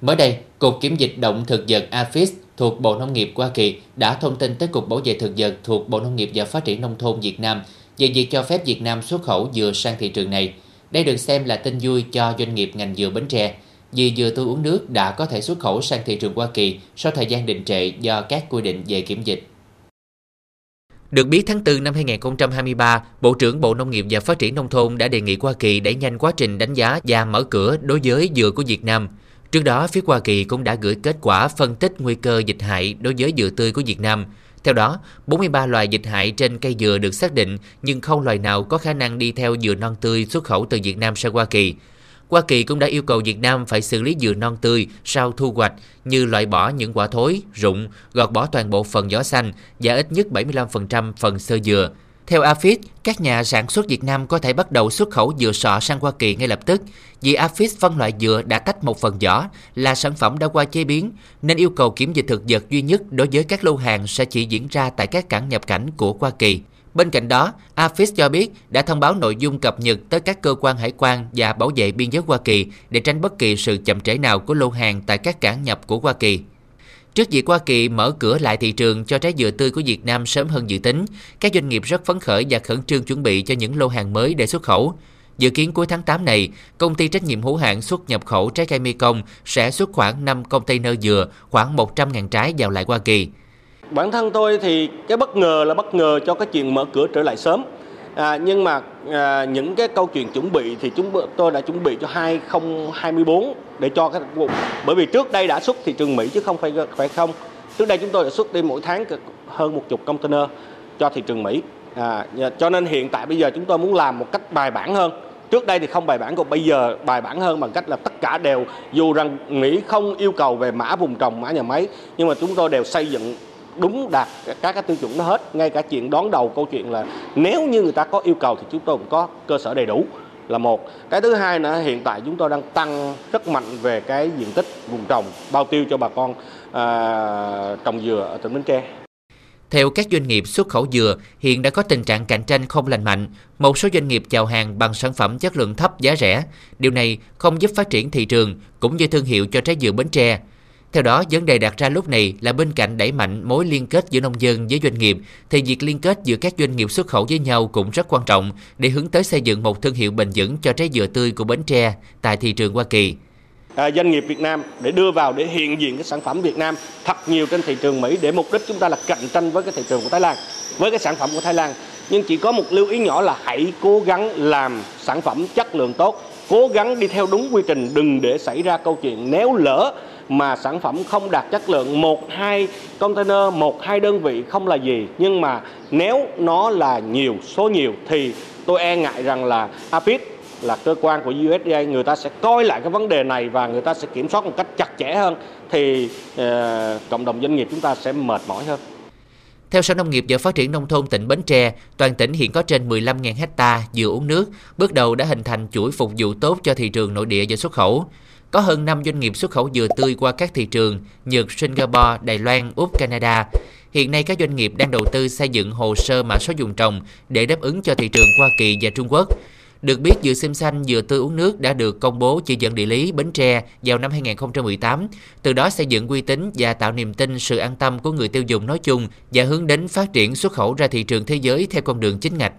Mới đây, Cục Kiểm dịch động thực vật Afis thuộc Bộ Nông nghiệp Hoa Kỳ đã thông tin tới Cục Bảo vệ thực vật thuộc Bộ Nông nghiệp và Phát triển Nông thôn Việt Nam về việc cho phép Việt Nam xuất khẩu dừa sang thị trường này. Đây được xem là tin vui cho doanh nghiệp ngành dừa Bến Tre, vì dừa tươi uống nước đã có thể xuất khẩu sang thị trường Hoa Kỳ sau thời gian đình trệ do các quy định về kiểm dịch. Được biết tháng 4 năm 2023, Bộ trưởng Bộ Nông nghiệp và Phát triển Nông thôn đã đề nghị Hoa Kỳ đẩy nhanh quá trình đánh giá và mở cửa đối với dừa của Việt Nam. Trước đó, phía Hoa Kỳ cũng đã gửi kết quả phân tích nguy cơ dịch hại đối với dừa tươi của Việt Nam. Theo đó, 43 loài dịch hại trên cây dừa được xác định nhưng không loài nào có khả năng đi theo dừa non tươi xuất khẩu từ Việt Nam sang Hoa Kỳ. Hoa Kỳ cũng đã yêu cầu Việt Nam phải xử lý dừa non tươi sau thu hoạch như loại bỏ những quả thối, rụng, gọt bỏ toàn bộ phần vỏ xanh và ít nhất 75% phần sơ dừa. Theo AFIS, các nhà sản xuất Việt Nam có thể bắt đầu xuất khẩu dừa sọ sang Hoa Kỳ ngay lập tức vì AFIS phân loại dừa đã tách một phần vỏ là sản phẩm đã qua chế biến nên yêu cầu kiểm dịch thực vật duy nhất đối với các lô hàng sẽ chỉ diễn ra tại các cảng nhập cảnh của Hoa Kỳ. Bên cạnh đó, AFIS cho biết đã thông báo nội dung cập nhật tới các cơ quan hải quan và bảo vệ biên giới Hoa Kỳ để tránh bất kỳ sự chậm trễ nào của lô hàng tại các cảng nhập của Hoa Kỳ. Trước việc Hoa Kỳ mở cửa lại thị trường cho trái dừa tươi của Việt Nam sớm hơn dự tính, các doanh nghiệp rất phấn khởi và khẩn trương chuẩn bị cho những lô hàng mới để xuất khẩu. Dự kiến cuối tháng 8 này, công ty trách nhiệm hữu hạn xuất nhập khẩu trái cây Mekong sẽ xuất khoảng 5 container dừa, khoảng 100.000 trái vào lại Hoa Kỳ. Bản thân tôi thì cái bất ngờ là bất ngờ cho cái chuyện mở cửa trở lại sớm. À, nhưng mà à, những cái câu chuyện chuẩn bị thì chúng tôi đã chuẩn bị cho 2024 để cho cái bởi vì trước đây đã xuất thị trường Mỹ chứ không phải phải không. Trước đây chúng tôi đã xuất đi mỗi tháng hơn một chục container cho thị trường Mỹ. À, cho nên hiện tại bây giờ chúng tôi muốn làm một cách bài bản hơn. Trước đây thì không bài bản còn bây giờ bài bản hơn bằng cách là tất cả đều dù rằng Mỹ không yêu cầu về mã vùng trồng, mã nhà máy nhưng mà chúng tôi đều xây dựng đúng đạt các cái tiêu chuẩn nó hết ngay cả chuyện đón đầu câu chuyện là nếu như người ta có yêu cầu thì chúng tôi cũng có cơ sở đầy đủ là một cái thứ hai nữa hiện tại chúng tôi đang tăng rất mạnh về cái diện tích vùng trồng bao tiêu cho bà con à, trồng dừa ở tỉnh Bến Tre theo các doanh nghiệp xuất khẩu dừa, hiện đã có tình trạng cạnh tranh không lành mạnh. Một số doanh nghiệp chào hàng bằng sản phẩm chất lượng thấp giá rẻ. Điều này không giúp phát triển thị trường cũng như thương hiệu cho trái dừa Bến Tre. Theo đó, vấn đề đặt ra lúc này là bên cạnh đẩy mạnh mối liên kết giữa nông dân với doanh nghiệp, thì việc liên kết giữa các doanh nghiệp xuất khẩu với nhau cũng rất quan trọng để hướng tới xây dựng một thương hiệu bền vững cho trái dừa tươi của Bến Tre tại thị trường Hoa Kỳ. À, doanh nghiệp Việt Nam để đưa vào để hiện diện cái sản phẩm Việt Nam thật nhiều trên thị trường Mỹ để mục đích chúng ta là cạnh tranh với cái thị trường của Thái Lan, với cái sản phẩm của Thái Lan. Nhưng chỉ có một lưu ý nhỏ là hãy cố gắng làm sản phẩm chất lượng tốt, cố gắng đi theo đúng quy trình, đừng để xảy ra câu chuyện nếu lỡ mà sản phẩm không đạt chất lượng một hai container một hai đơn vị không là gì nhưng mà nếu nó là nhiều số nhiều thì tôi e ngại rằng là APIS là cơ quan của USDA người ta sẽ coi lại cái vấn đề này và người ta sẽ kiểm soát một cách chặt chẽ hơn thì uh, cộng đồng doanh nghiệp chúng ta sẽ mệt mỏi hơn. Theo Sở Nông nghiệp và Phát triển Nông thôn tỉnh Bến Tre, toàn tỉnh hiện có trên 15.000 hecta dừa uống nước, bước đầu đã hình thành chuỗi phục vụ tốt cho thị trường nội địa và xuất khẩu. Có hơn 5 doanh nghiệp xuất khẩu dừa tươi qua các thị trường Nhật, Singapore, Đài Loan, Úc, Canada. Hiện nay các doanh nghiệp đang đầu tư xây dựng hồ sơ mã số dùng trồng để đáp ứng cho thị trường Hoa Kỳ và Trung Quốc. Được biết, dừa sim xanh, dừa tươi uống nước đã được công bố chỉ dẫn địa lý Bến Tre vào năm 2018, từ đó xây dựng uy tín và tạo niềm tin sự an tâm của người tiêu dùng nói chung và hướng đến phát triển xuất khẩu ra thị trường thế giới theo con đường chính ngạch.